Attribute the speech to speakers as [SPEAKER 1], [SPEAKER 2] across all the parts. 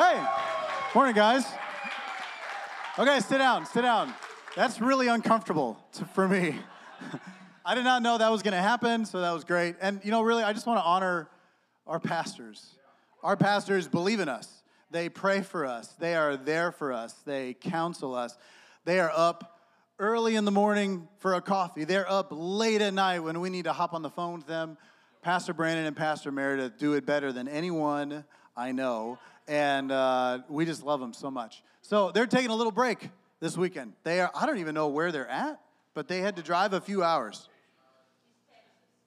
[SPEAKER 1] Hey, morning, guys. Okay, sit down, sit down. That's really uncomfortable to, for me. I did not know that was going to happen, so that was great. And, you know, really, I just want to honor our pastors. Our pastors believe in us, they pray for us, they are there for us, they counsel us. They are up early in the morning for a coffee, they're up late at night when we need to hop on the phone with them. Pastor Brandon and Pastor Meredith do it better than anyone I know, and uh, we just love them so much. So they're taking a little break this weekend. They are, I don't even know where they're at, but they had to drive a few hours.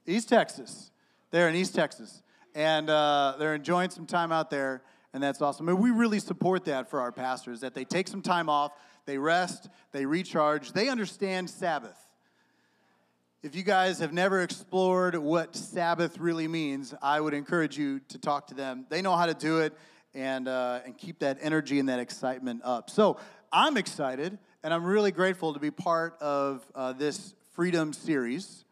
[SPEAKER 1] East Texas. They're in East Texas. And uh, they're enjoying some time out there, and that's awesome. And we really support that for our pastors, that they take some time off, they rest, they recharge, they understand Sabbath. If you guys have never explored what Sabbath really means, I would encourage you to talk to them. They know how to do it and, uh, and keep that energy and that excitement up. So I'm excited and I'm really grateful to be part of uh, this freedom series.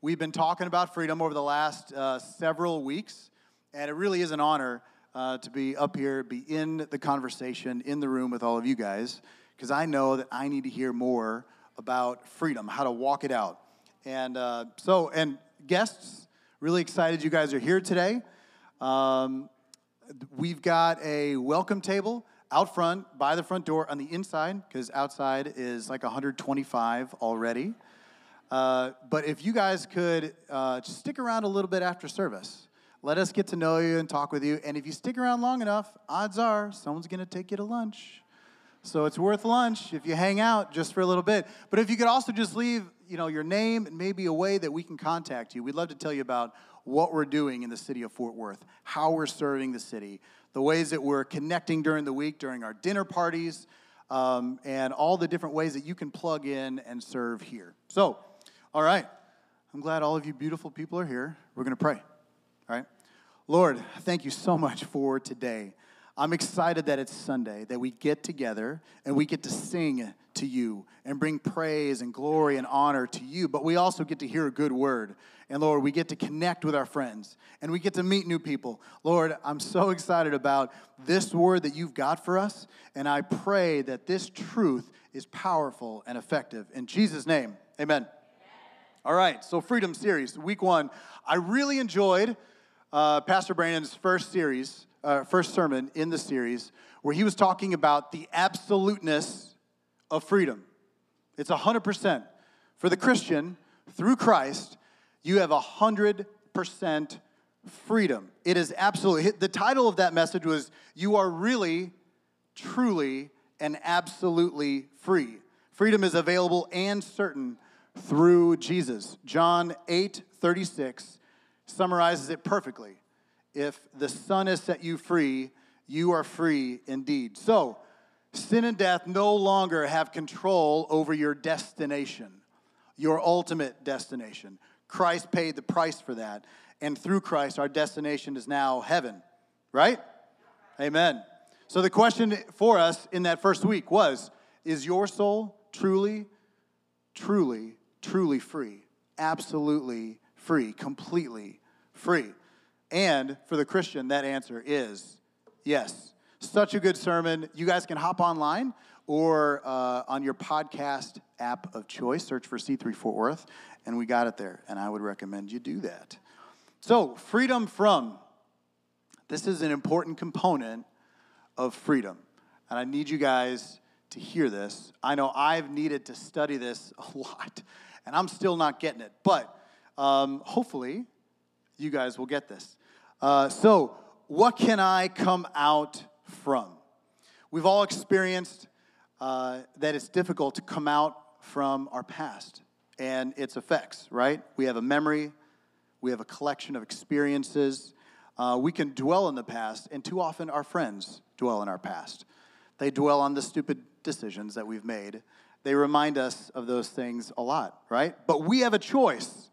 [SPEAKER 1] We've been talking about freedom over the last uh, several weeks, and it really is an honor uh, to be up here, be in the conversation, in the room with all of you guys, because I know that I need to hear more about freedom, how to walk it out. And uh, so, and guests, really excited you guys are here today. Um, we've got a welcome table out front by the front door on the inside, because outside is like 125 already. Uh, but if you guys could uh, stick around a little bit after service, let us get to know you and talk with you. And if you stick around long enough, odds are someone's going to take you to lunch. So it's worth lunch if you hang out just for a little bit. But if you could also just leave, you know, your name and maybe a way that we can contact you. We'd love to tell you about what we're doing in the city of Fort Worth, how we're serving the city, the ways that we're connecting during the week, during our dinner parties, um, and all the different ways that you can plug in and serve here. So, all right. I'm glad all of you beautiful people are here. We're going to pray. All right. Lord, thank you so much for today. I'm excited that it's Sunday, that we get together and we get to sing to you and bring praise and glory and honor to you, but we also get to hear a good word. And Lord, we get to connect with our friends and we get to meet new people. Lord, I'm so excited about this word that you've got for us, and I pray that this truth is powerful and effective. In Jesus' name, amen. All right, so Freedom Series, week one. I really enjoyed uh, Pastor Brandon's first series uh, first sermon in the series where he was talking about the absoluteness of freedom. It's 100%. For the Christian, through Christ, you have 100% freedom. It is absolutely, the title of that message was You Are Really, Truly, and Absolutely Free. Freedom is available and certain through Jesus. John 8 36 summarizes it perfectly. If the Son has set you free, you are free indeed. So, sin and death no longer have control over your destination, your ultimate destination. Christ paid the price for that. And through Christ, our destination is now heaven, right? Amen. So, the question for us in that first week was Is your soul truly, truly, truly free? Absolutely free, completely free. And for the Christian, that answer is yes. Such a good sermon. You guys can hop online or uh, on your podcast app of choice, search for C3 Fort Worth, and we got it there. And I would recommend you do that. So, freedom from. This is an important component of freedom. And I need you guys to hear this. I know I've needed to study this a lot, and I'm still not getting it. But um, hopefully, you guys will get this. Uh, so, what can I come out from? We've all experienced uh, that it's difficult to come out from our past and its effects, right? We have a memory, we have a collection of experiences. Uh, we can dwell in the past, and too often our friends dwell in our past. They dwell on the stupid decisions that we've made. They remind us of those things a lot, right? But we have a choice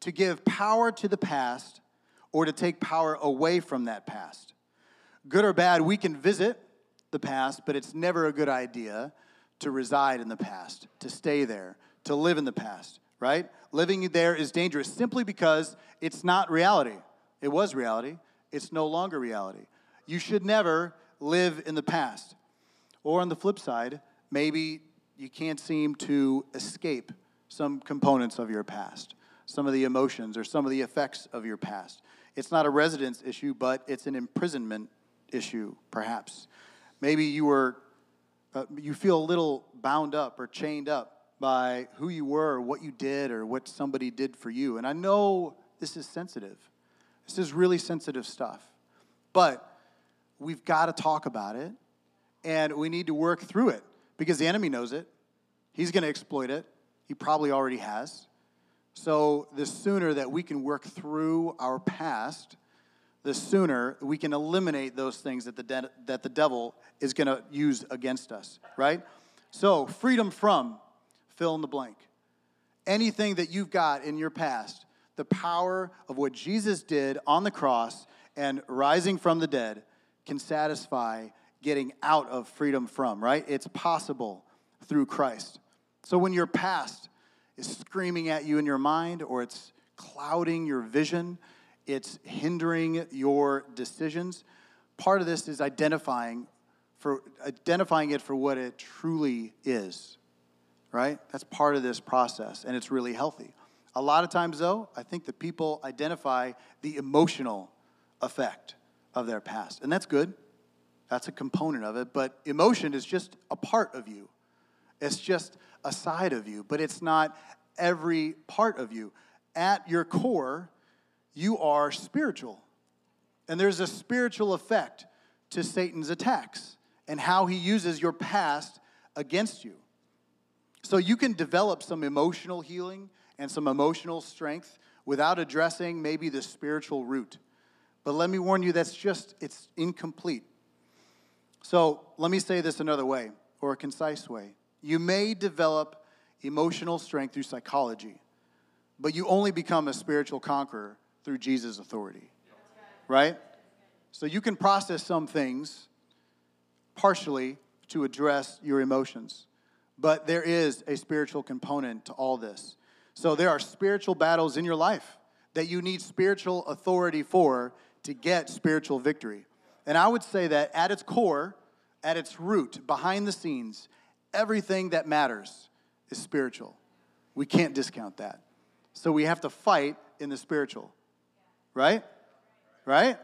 [SPEAKER 1] to give power to the past or to take power away from that past. Good or bad, we can visit the past, but it's never a good idea to reside in the past, to stay there, to live in the past, right? Living there is dangerous simply because it's not reality. It was reality, it's no longer reality. You should never live in the past. Or on the flip side, maybe you can't seem to escape some components of your past, some of the emotions or some of the effects of your past. It's not a residence issue, but it's an imprisonment issue, perhaps. Maybe you were, uh, you feel a little bound up or chained up by who you were or what you did or what somebody did for you. And I know this is sensitive. This is really sensitive stuff. But we've got to talk about it and we need to work through it because the enemy knows it. He's going to exploit it. He probably already has. So, the sooner that we can work through our past, the sooner we can eliminate those things that the, de- that the devil is going to use against us, right? So, freedom from fill in the blank. Anything that you've got in your past, the power of what Jesus did on the cross and rising from the dead can satisfy getting out of freedom from, right? It's possible through Christ. So when your past is screaming at you in your mind or it's clouding your vision, it's hindering your decisions, part of this is identifying for identifying it for what it truly is. Right? That's part of this process and it's really healthy. A lot of times though, I think that people identify the emotional effect of their past. And that's good. That's a component of it, but emotion is just a part of you. It's just a side of you, but it's not every part of you. At your core, you are spiritual. And there's a spiritual effect to Satan's attacks and how he uses your past against you. So you can develop some emotional healing and some emotional strength without addressing maybe the spiritual root. But let me warn you that's just it's incomplete. So let me say this another way, or a concise way. You may develop emotional strength through psychology, but you only become a spiritual conqueror through Jesus' authority. Right? So you can process some things partially to address your emotions, but there is a spiritual component to all this. So there are spiritual battles in your life that you need spiritual authority for to get spiritual victory. And I would say that at its core, at its root, behind the scenes, everything that matters is spiritual. We can't discount that. So we have to fight in the spiritual. Right? Right?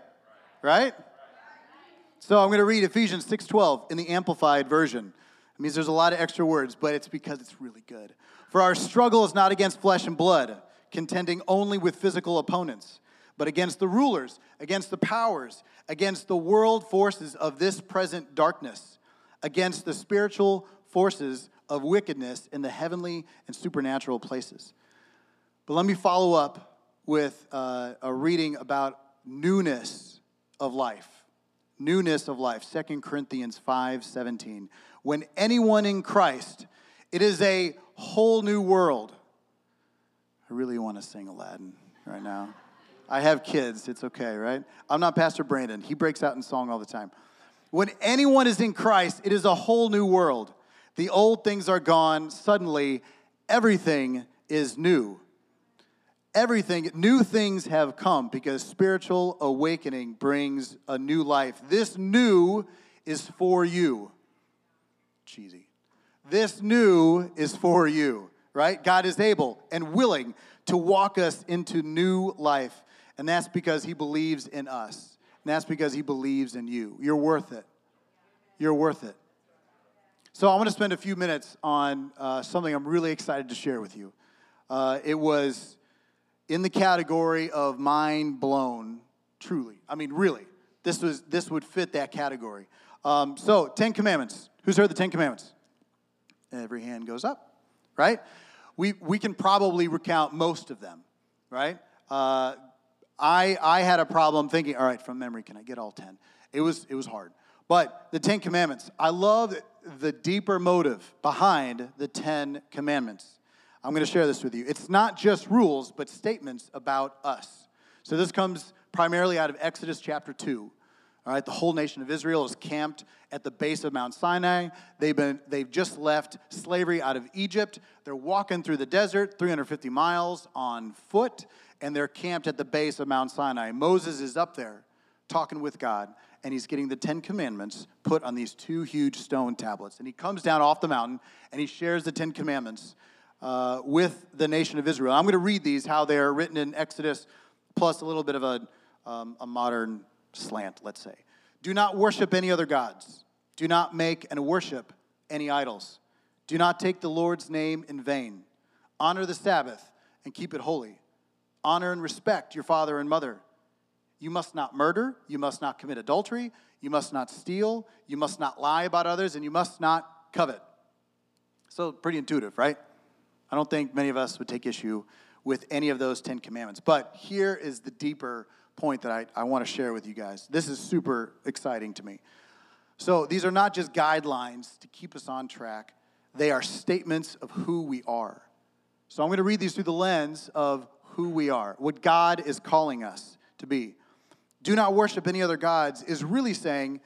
[SPEAKER 1] Right? So I'm going to read Ephesians 6:12 in the amplified version. It means there's a lot of extra words, but it's because it's really good. For our struggle is not against flesh and blood, contending only with physical opponents but against the rulers, against the powers, against the world forces of this present darkness, against the spiritual forces of wickedness in the heavenly and supernatural places. But let me follow up with uh, a reading about newness of life. Newness of life, 2 Corinthians 5 17. When anyone in Christ, it is a whole new world. I really want to sing Aladdin right now. I have kids. It's okay, right? I'm not Pastor Brandon. He breaks out in song all the time. When anyone is in Christ, it is a whole new world. The old things are gone. Suddenly, everything is new. Everything, new things have come because spiritual awakening brings a new life. This new is for you. Cheesy. This new is for you, right? God is able and willing to walk us into new life. And that's because he believes in us. And that's because he believes in you. You're worth it. You're worth it. So I want to spend a few minutes on uh, something I'm really excited to share with you. Uh, it was in the category of mind blown, truly. I mean, really. This, was, this would fit that category. Um, so, Ten Commandments. Who's heard the Ten Commandments? Every hand goes up, right? We, we can probably recount most of them, right? Uh, I, I had a problem thinking, all right, from memory, can I get all 10? It was, it was hard. But the Ten Commandments, I love the deeper motive behind the Ten Commandments. I'm going to share this with you. It's not just rules, but statements about us. So this comes primarily out of Exodus chapter 2. All right, the whole nation of Israel is camped at the base of Mount Sinai. They've, been, they've just left slavery out of Egypt. They're walking through the desert, 350 miles on foot and they're camped at the base of Mount Sinai. Moses is up there talking with God, and he's getting the Ten Commandments put on these two huge stone tablets. And he comes down off the mountain and he shares the Ten Commandments uh, with the nation of Israel. I'm going to read these, how they're written in Exodus, plus a little bit of a, um, a modern slant, let's say. Do not worship any other gods. Do not make and worship any idols. Do not take the Lord's name in vain. Honor the Sabbath and keep it holy. Honor and respect your father and mother. You must not murder. You must not commit adultery. You must not steal. You must not lie about others. And you must not covet. So, pretty intuitive, right? I don't think many of us would take issue with any of those Ten Commandments. But here is the deeper point that I, I want to share with you guys. This is super exciting to me. So, these are not just guidelines to keep us on track, they are statements of who we are. So, I'm going to read these through the lens of who we are, what God is calling us to be. Do not worship any other gods is really saying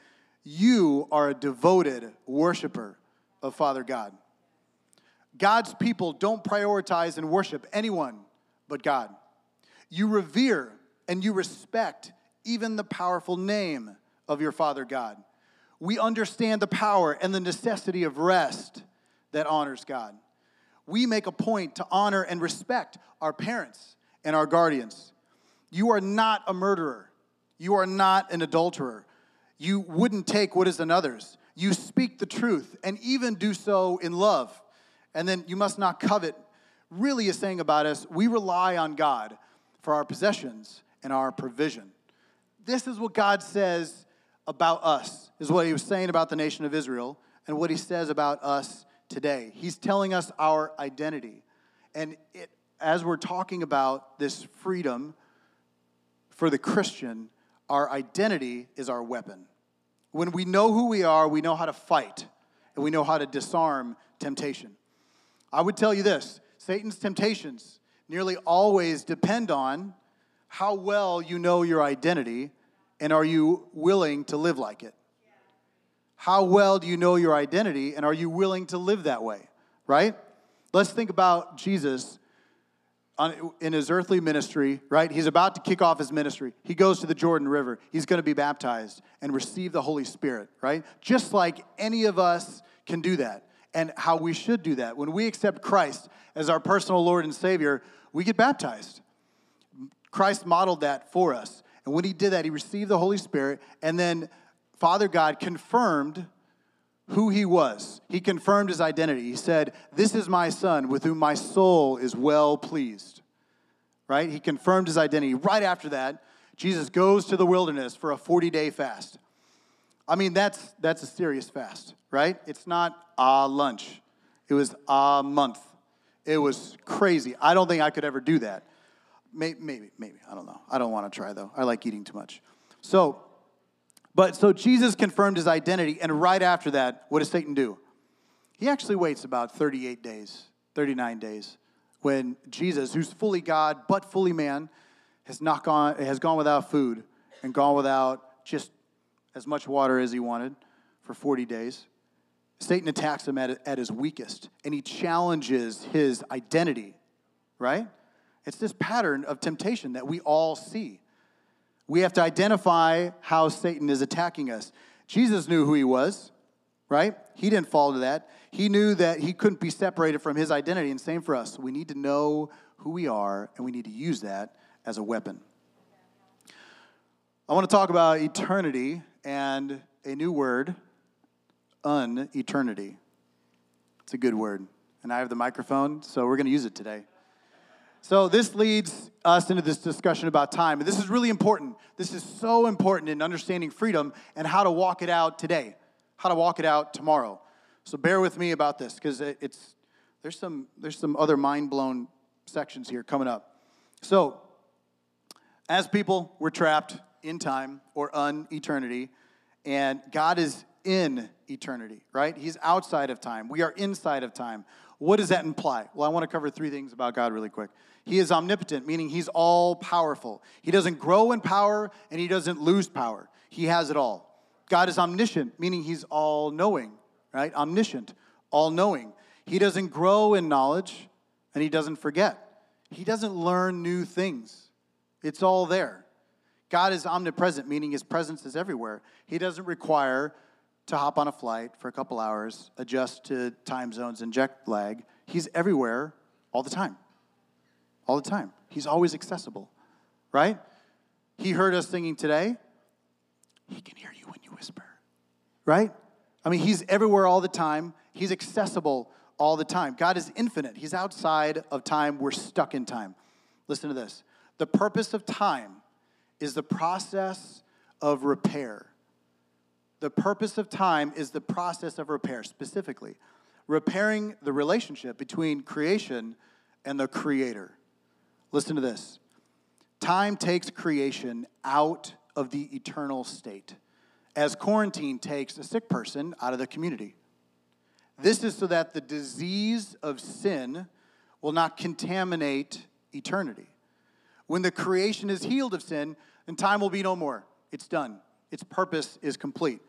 [SPEAKER 1] you are a devoted worshiper of Father God. God's people don't prioritize and worship anyone but God. You revere and you respect even the powerful name of your Father God. We understand the power and the necessity of rest that honors God. We make a point to honor and respect our parents and our guardians. You are not a murderer. You are not an adulterer. You wouldn't take what is another's. You speak the truth and even do so in love. And then you must not covet. Really is saying about us, we rely on God for our possessions and our provision. This is what God says about us, is what he was saying about the nation of Israel and what he says about us today. He's telling us our identity. And it, as we're talking about this freedom for the Christian, our identity is our weapon. When we know who we are, we know how to fight and we know how to disarm temptation. I would tell you this Satan's temptations nearly always depend on how well you know your identity and are you willing to live like it? How well do you know your identity and are you willing to live that way, right? Let's think about Jesus on, in his earthly ministry, right? He's about to kick off his ministry. He goes to the Jordan River. He's going to be baptized and receive the Holy Spirit, right? Just like any of us can do that and how we should do that. When we accept Christ as our personal Lord and Savior, we get baptized. Christ modeled that for us. And when he did that, he received the Holy Spirit, and then Father God confirmed who he was. He confirmed his identity. He said, This is my son with whom my soul is well pleased. Right? He confirmed his identity. Right after that, Jesus goes to the wilderness for a 40 day fast. I mean, that's, that's a serious fast, right? It's not a lunch, it was a month. It was crazy. I don't think I could ever do that. Maybe, maybe, maybe. I don't know. I don't want to try, though. I like eating too much. So, but so Jesus confirmed his identity, and right after that, what does Satan do? He actually waits about 38 days, 39 days, when Jesus, who's fully God but fully man, has not gone, has gone without food and gone without just as much water as he wanted for 40 days. Satan attacks him at, at his weakest and he challenges his identity, right? It's this pattern of temptation that we all see. We have to identify how Satan is attacking us. Jesus knew who he was, right? He didn't fall to that. He knew that he couldn't be separated from his identity, and same for us. We need to know who we are, and we need to use that as a weapon. I want to talk about eternity and a new word, uneternity. It's a good word. And I have the microphone, so we're going to use it today. So, this leads us into this discussion about time. And this is really important. This is so important in understanding freedom and how to walk it out today, how to walk it out tomorrow. So, bear with me about this because it's, there's, some, there's some other mind blown sections here coming up. So, as people, we're trapped in time or un eternity, and God is in eternity, right? He's outside of time. We are inside of time. What does that imply? Well, I want to cover three things about God really quick. He is omnipotent, meaning he's all powerful. He doesn't grow in power and he doesn't lose power. He has it all. God is omniscient, meaning he's all knowing, right? Omniscient, all knowing. He doesn't grow in knowledge and he doesn't forget. He doesn't learn new things. It's all there. God is omnipresent, meaning his presence is everywhere. He doesn't require to hop on a flight for a couple hours, adjust to time zones and jet lag. He's everywhere all the time. All the time. He's always accessible, right? He heard us singing today. He can hear you when you whisper, right? I mean, he's everywhere all the time. He's accessible all the time. God is infinite. He's outside of time. We're stuck in time. Listen to this. The purpose of time is the process of repair. The purpose of time is the process of repair, specifically, repairing the relationship between creation and the creator. Listen to this time takes creation out of the eternal state, as quarantine takes a sick person out of the community. This is so that the disease of sin will not contaminate eternity. When the creation is healed of sin, then time will be no more. It's done. Its purpose is complete.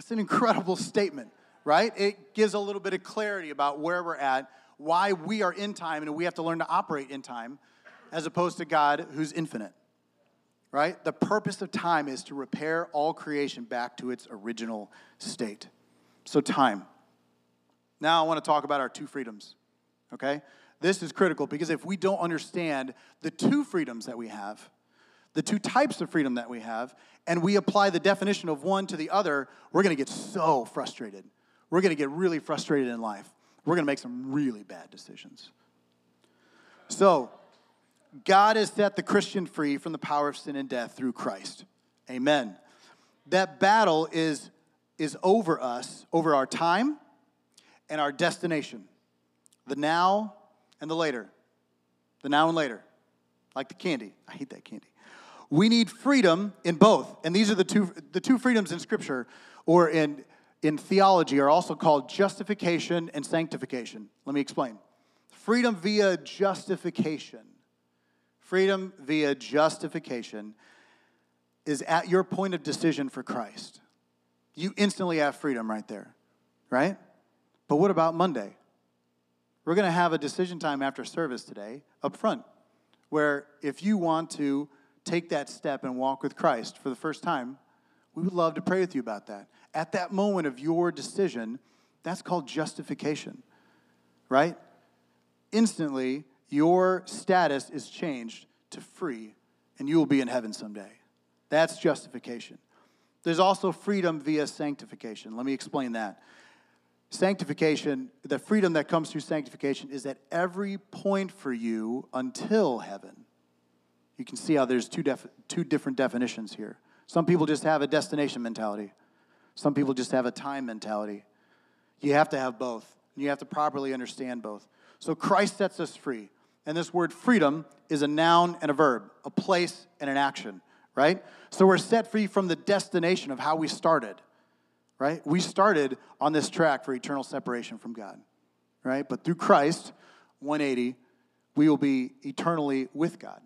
[SPEAKER 1] That's an incredible statement, right? It gives a little bit of clarity about where we're at, why we are in time, and we have to learn to operate in time as opposed to God who's infinite, right? The purpose of time is to repair all creation back to its original state. So, time. Now, I want to talk about our two freedoms, okay? This is critical because if we don't understand the two freedoms that we have, the two types of freedom that we have, and we apply the definition of one to the other, we're going to get so frustrated. We're going to get really frustrated in life. We're going to make some really bad decisions. So, God has set the Christian free from the power of sin and death through Christ. Amen. That battle is, is over us, over our time and our destination the now and the later. The now and later. Like the candy. I hate that candy. We need freedom in both. And these are the two, the two freedoms in Scripture or in, in theology are also called justification and sanctification. Let me explain. Freedom via justification. Freedom via justification is at your point of decision for Christ. You instantly have freedom right there, right? But what about Monday? We're going to have a decision time after service today up front where if you want to take that step and walk with Christ for the first time, we would love to pray with you about that. At that moment of your decision, that's called justification, right? Instantly, your status is changed to free, and you will be in heaven someday. That's justification. There's also freedom via sanctification. Let me explain that. Sanctification, the freedom that comes through sanctification, is at every point for you until heaven. You can see how there's two, def- two different definitions here. Some people just have a destination mentality, some people just have a time mentality. You have to have both. and You have to properly understand both. So Christ sets us free. And this word freedom is a noun and a verb, a place and an action, right? So we're set free from the destination of how we started, right? We started on this track for eternal separation from God, right? But through Christ, 180, we will be eternally with God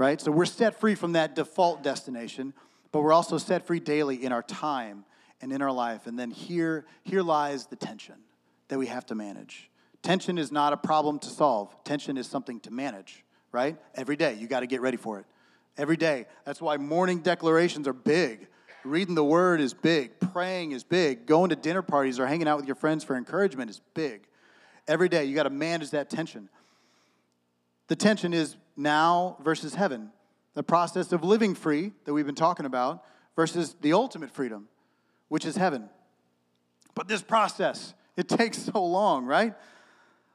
[SPEAKER 1] right? So we're set free from that default destination, but we're also set free daily in our time and in our life. And then here, here lies the tension that we have to manage. Tension is not a problem to solve, tension is something to manage, right? Every day, you got to get ready for it. Every day. That's why morning declarations are big. Reading the word is big. Praying is big. Going to dinner parties or hanging out with your friends for encouragement is big. Every day, you got to manage that tension. The tension is now versus heaven. The process of living free that we've been talking about versus the ultimate freedom, which is heaven. But this process, it takes so long, right?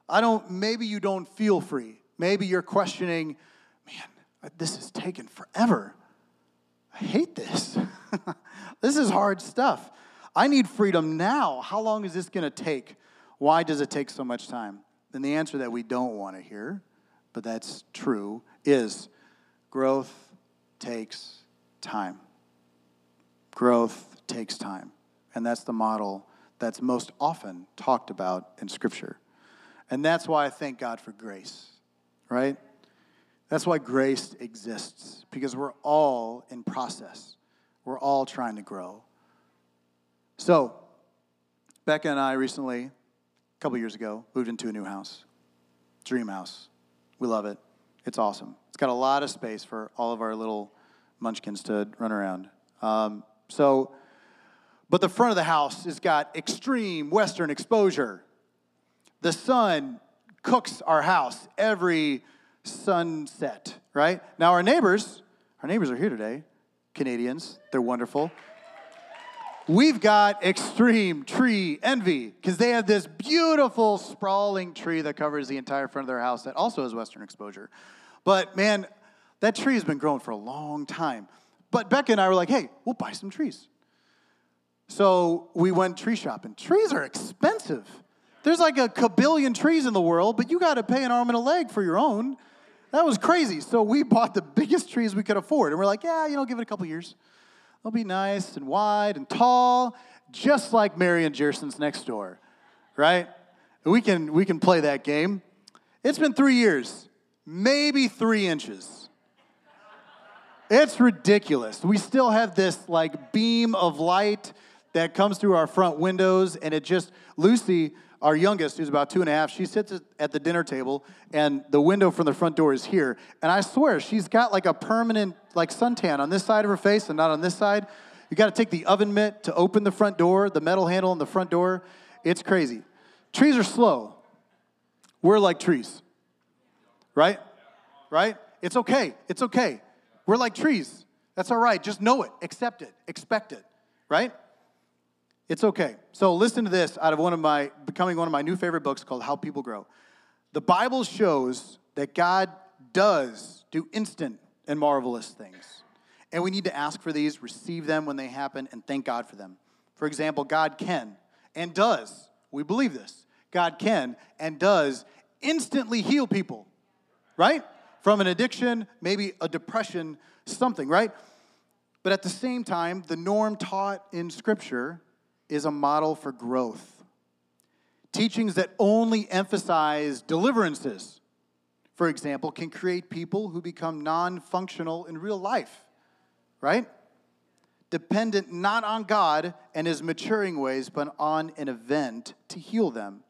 [SPEAKER 1] I don't, maybe you don't feel free. Maybe you're questioning, man, this is taking forever. I hate this. this is hard stuff. I need freedom now. How long is this going to take? Why does it take so much time? Then the answer that we don't want to hear but that's true, is growth takes time. Growth takes time. And that's the model that's most often talked about in Scripture. And that's why I thank God for grace, right? That's why grace exists, because we're all in process. We're all trying to grow. So, Becca and I recently, a couple years ago, moved into a new house, dream house. We love it. It's awesome. It's got a lot of space for all of our little munchkins to run around. Um, so, but the front of the house has got extreme western exposure. The sun cooks our house every sunset, right? Now, our neighbors, our neighbors are here today, Canadians, they're wonderful. We've got extreme tree envy because they have this beautiful sprawling tree that covers the entire front of their house that also has western exposure. But man, that tree has been growing for a long time. But Becca and I were like, hey, we'll buy some trees. So we went tree shopping. Trees are expensive. There's like a kabillion trees in the world, but you got to pay an arm and a leg for your own. That was crazy. So we bought the biggest trees we could afford. And we're like, yeah, you know, give it a couple years. They'll be nice and wide and tall, just like Mary and Jerson's next door, right? We can, we can play that game. It's been three years, maybe three inches. It's ridiculous. We still have this like beam of light that comes through our front windows, and it just, Lucy, our youngest, who's about two and a half, she sits at the dinner table, and the window from the front door is here. And I swear, she's got like a permanent like suntan on this side of her face and not on this side. You got to take the oven mitt to open the front door, the metal handle on the front door. It's crazy. Trees are slow. We're like trees, right? Right? It's okay. It's okay. We're like trees. That's all right. Just know it, accept it, expect it, right? It's okay. So listen to this out of one of my becoming one of my new favorite books called How People Grow. The Bible shows that God does do instant and marvelous things. And we need to ask for these, receive them when they happen, and thank God for them. For example, God can and does, we believe this, God can and does instantly heal people, right? From an addiction, maybe a depression, something, right? But at the same time, the norm taught in Scripture is a model for growth. Teachings that only emphasize deliverances, for example, can create people who become non functional in real life, right? Dependent not on God and his maturing ways, but on an event to heal them.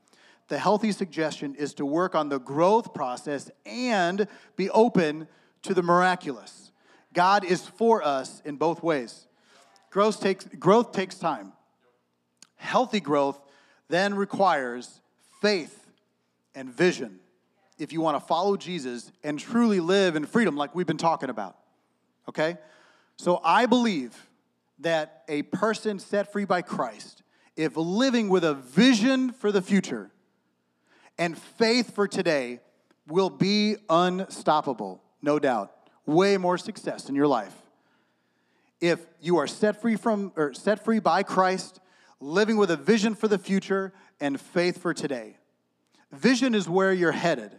[SPEAKER 1] The healthy suggestion is to work on the growth process and be open to the miraculous. God is for us in both ways. Growth takes, growth takes time. Healthy growth then requires faith and vision if you want to follow Jesus and truly live in freedom, like we've been talking about. Okay? So I believe that a person set free by Christ, if living with a vision for the future and faith for today, will be unstoppable, no doubt. Way more success in your life. If you are set free from or set free by Christ living with a vision for the future and faith for today. Vision is where you're headed.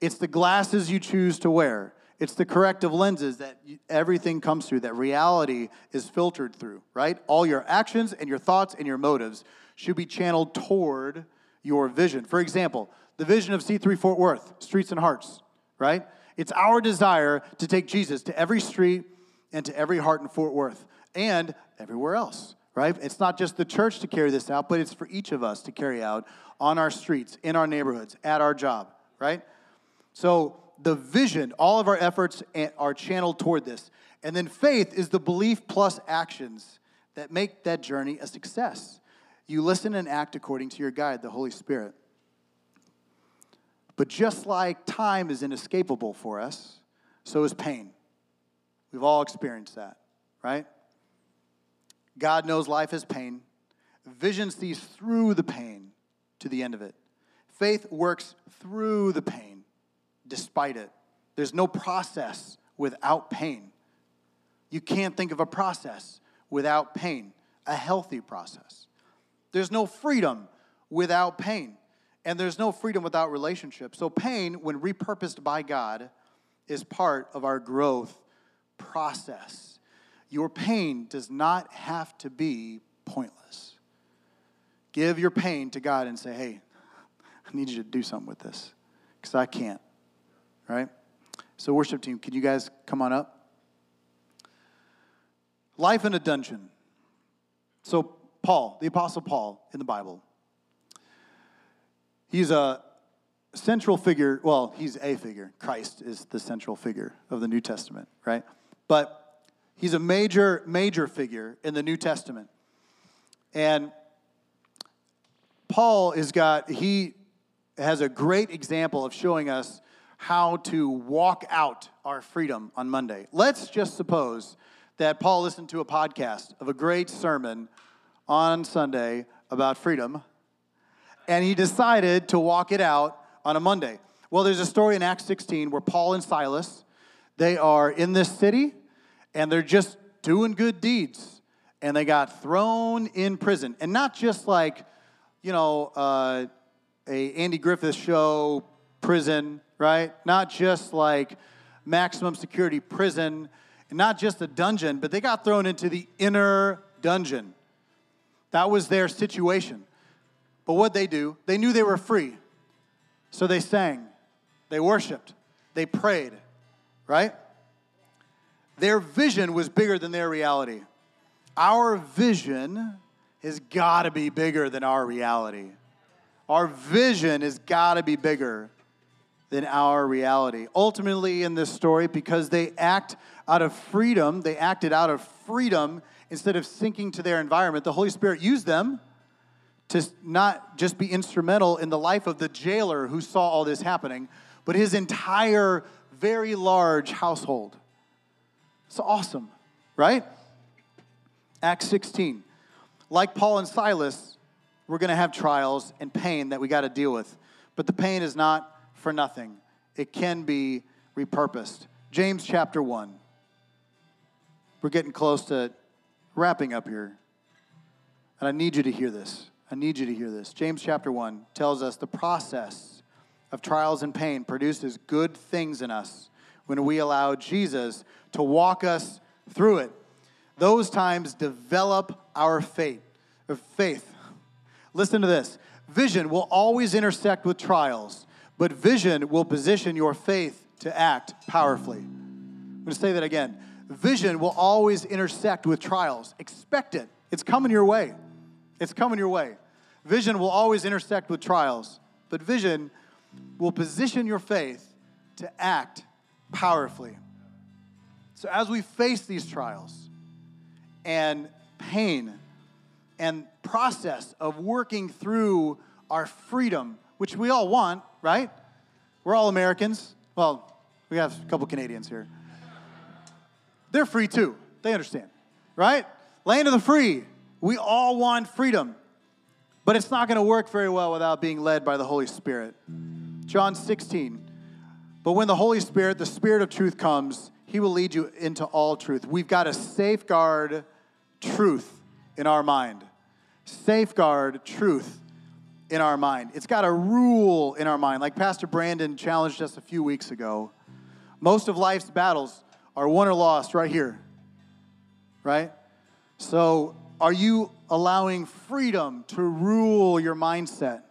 [SPEAKER 1] It's the glasses you choose to wear. It's the corrective lenses that everything comes through, that reality is filtered through, right? All your actions and your thoughts and your motives should be channeled toward your vision. For example, the vision of C3 Fort Worth, Streets and Hearts, right? It's our desire to take Jesus to every street and to every heart in Fort Worth and everywhere else right? It's not just the church to carry this out, but it's for each of us to carry out on our streets, in our neighborhoods, at our job, right? So the vision, all of our efforts are channeled toward this. And then faith is the belief plus actions that make that journey a success. You listen and act according to your guide, the Holy Spirit. But just like time is inescapable for us, so is pain. We've all experienced that, right? God knows life is pain. Vision sees through the pain to the end of it. Faith works through the pain, despite it. There's no process without pain. You can't think of a process without pain, a healthy process. There's no freedom without pain, and there's no freedom without relationship. So, pain, when repurposed by God, is part of our growth process. Your pain does not have to be pointless. Give your pain to God and say, hey, I need you to do something with this because I can't. Right? So, worship team, can you guys come on up? Life in a dungeon. So, Paul, the Apostle Paul in the Bible, he's a central figure. Well, he's a figure. Christ is the central figure of the New Testament, right? But He's a major, major figure in the New Testament. And Paul has got, he has a great example of showing us how to walk out our freedom on Monday. Let's just suppose that Paul listened to a podcast of a great sermon on Sunday about freedom, and he decided to walk it out on a Monday. Well, there's a story in Acts 16 where Paul and Silas, they are in this city and they're just doing good deeds and they got thrown in prison. And not just like, you know, uh, a Andy Griffith show prison, right? Not just like maximum security prison, not just a dungeon, but they got thrown into the inner dungeon. That was their situation. But what they do, they knew they were free. So they sang, they worshiped, they prayed, right? Their vision was bigger than their reality. Our vision has got to be bigger than our reality. Our vision has got to be bigger than our reality. Ultimately, in this story, because they act out of freedom, they acted out of freedom instead of sinking to their environment. The Holy Spirit used them to not just be instrumental in the life of the jailer who saw all this happening, but his entire, very large household. It's awesome, right? Acts 16. Like Paul and Silas, we're going to have trials and pain that we got to deal with. But the pain is not for nothing, it can be repurposed. James chapter 1. We're getting close to wrapping up here. And I need you to hear this. I need you to hear this. James chapter 1 tells us the process of trials and pain produces good things in us when we allow Jesus to walk us through it. Those times develop our faith. Faith. Listen to this. Vision will always intersect with trials, but vision will position your faith to act powerfully. I'm going to say that again. Vision will always intersect with trials. Expect it. It's coming your way. It's coming your way. Vision will always intersect with trials, but vision will position your faith to act powerfully. So as we face these trials and pain and process of working through our freedom, which we all want, right? We're all Americans. Well, we have a couple Canadians here. They're free too. They understand, right? Land of the free. We all want freedom. But it's not going to work very well without being led by the Holy Spirit. John 16. But when the Holy Spirit, the Spirit of truth comes, he will lead you into all truth. We've got to safeguard truth in our mind. Safeguard truth in our mind. It's got a rule in our mind. Like Pastor Brandon challenged us a few weeks ago. Most of life's battles are won or lost right here. Right? So, are you allowing freedom to rule your mindset?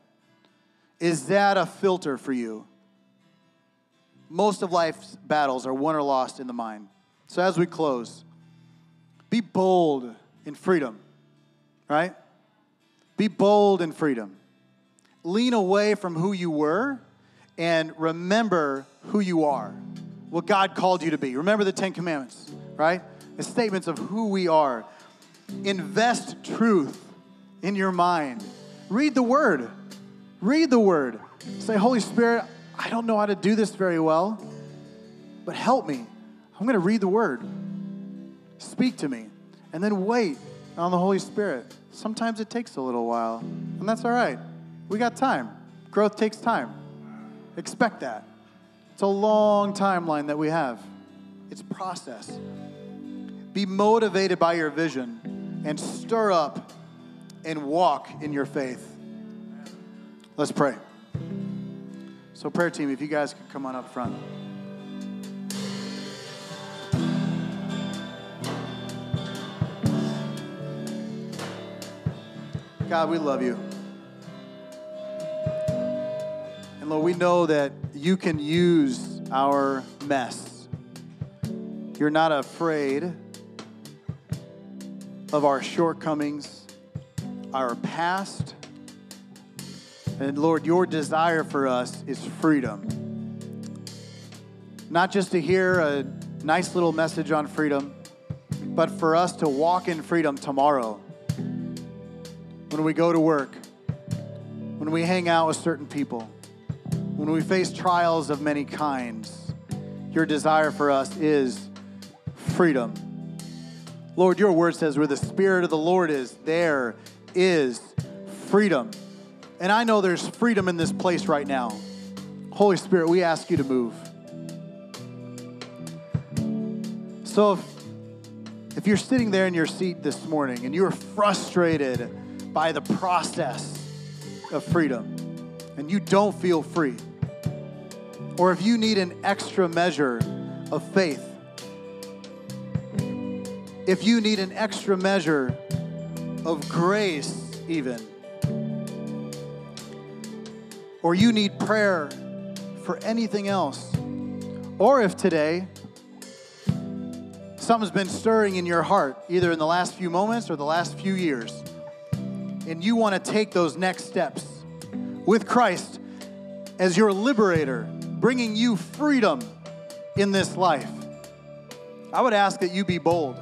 [SPEAKER 1] Is that a filter for you? Most of life's battles are won or lost in the mind. So, as we close, be bold in freedom, right? Be bold in freedom. Lean away from who you were and remember who you are, what God called you to be. Remember the Ten Commandments, right? The statements of who we are. Invest truth in your mind. Read the Word. Read the Word. Say, Holy Spirit, I don't know how to do this very well, but help me. I'm going to read the Word. Speak to me. And then wait on the Holy Spirit. Sometimes it takes a little while, and that's all right. We got time. Growth takes time. Expect that. It's a long timeline that we have, it's process. Be motivated by your vision and stir up and walk in your faith. Let's pray. So, prayer team, if you guys could come on up front. God, we love you. Lord, we know that you can use our mess. You're not afraid of our shortcomings, our past. And Lord, your desire for us is freedom. Not just to hear a nice little message on freedom, but for us to walk in freedom tomorrow when we go to work, when we hang out with certain people, when we face trials of many kinds. Your desire for us is freedom. Lord, your word says where the Spirit of the Lord is, there is freedom. And I know there's freedom in this place right now. Holy Spirit, we ask you to move. So if, if you're sitting there in your seat this morning and you're frustrated by the process of freedom and you don't feel free, or if you need an extra measure of faith, if you need an extra measure of grace, even, or you need prayer for anything else, or if today something's been stirring in your heart, either in the last few moments or the last few years, and you want to take those next steps with Christ as your liberator, bringing you freedom in this life, I would ask that you be bold.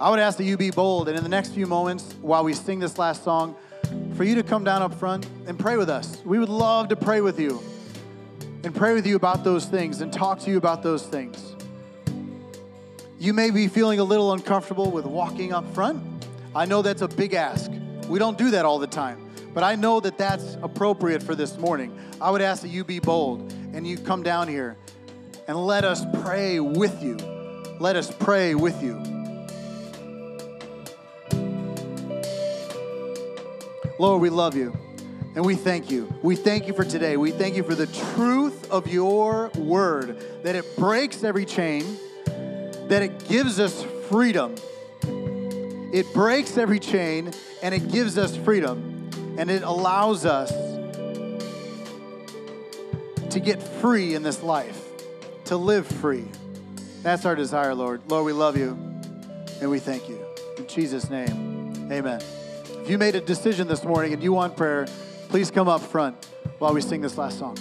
[SPEAKER 1] I would ask that you be bold, and in the next few moments, while we sing this last song, for you to come down up front and pray with us. We would love to pray with you and pray with you about those things and talk to you about those things. You may be feeling a little uncomfortable with walking up front. I know that's a big ask. We don't do that all the time, but I know that that's appropriate for this morning. I would ask that you be bold and you come down here and let us pray with you. Let us pray with you. Lord, we love you and we thank you. We thank you for today. We thank you for the truth of your word, that it breaks every chain, that it gives us freedom. It breaks every chain and it gives us freedom, and it allows us to get free in this life, to live free. That's our desire, Lord. Lord, we love you and we thank you. In Jesus' name, amen. If you made a decision this morning and you want prayer, please come up front while we sing this last song.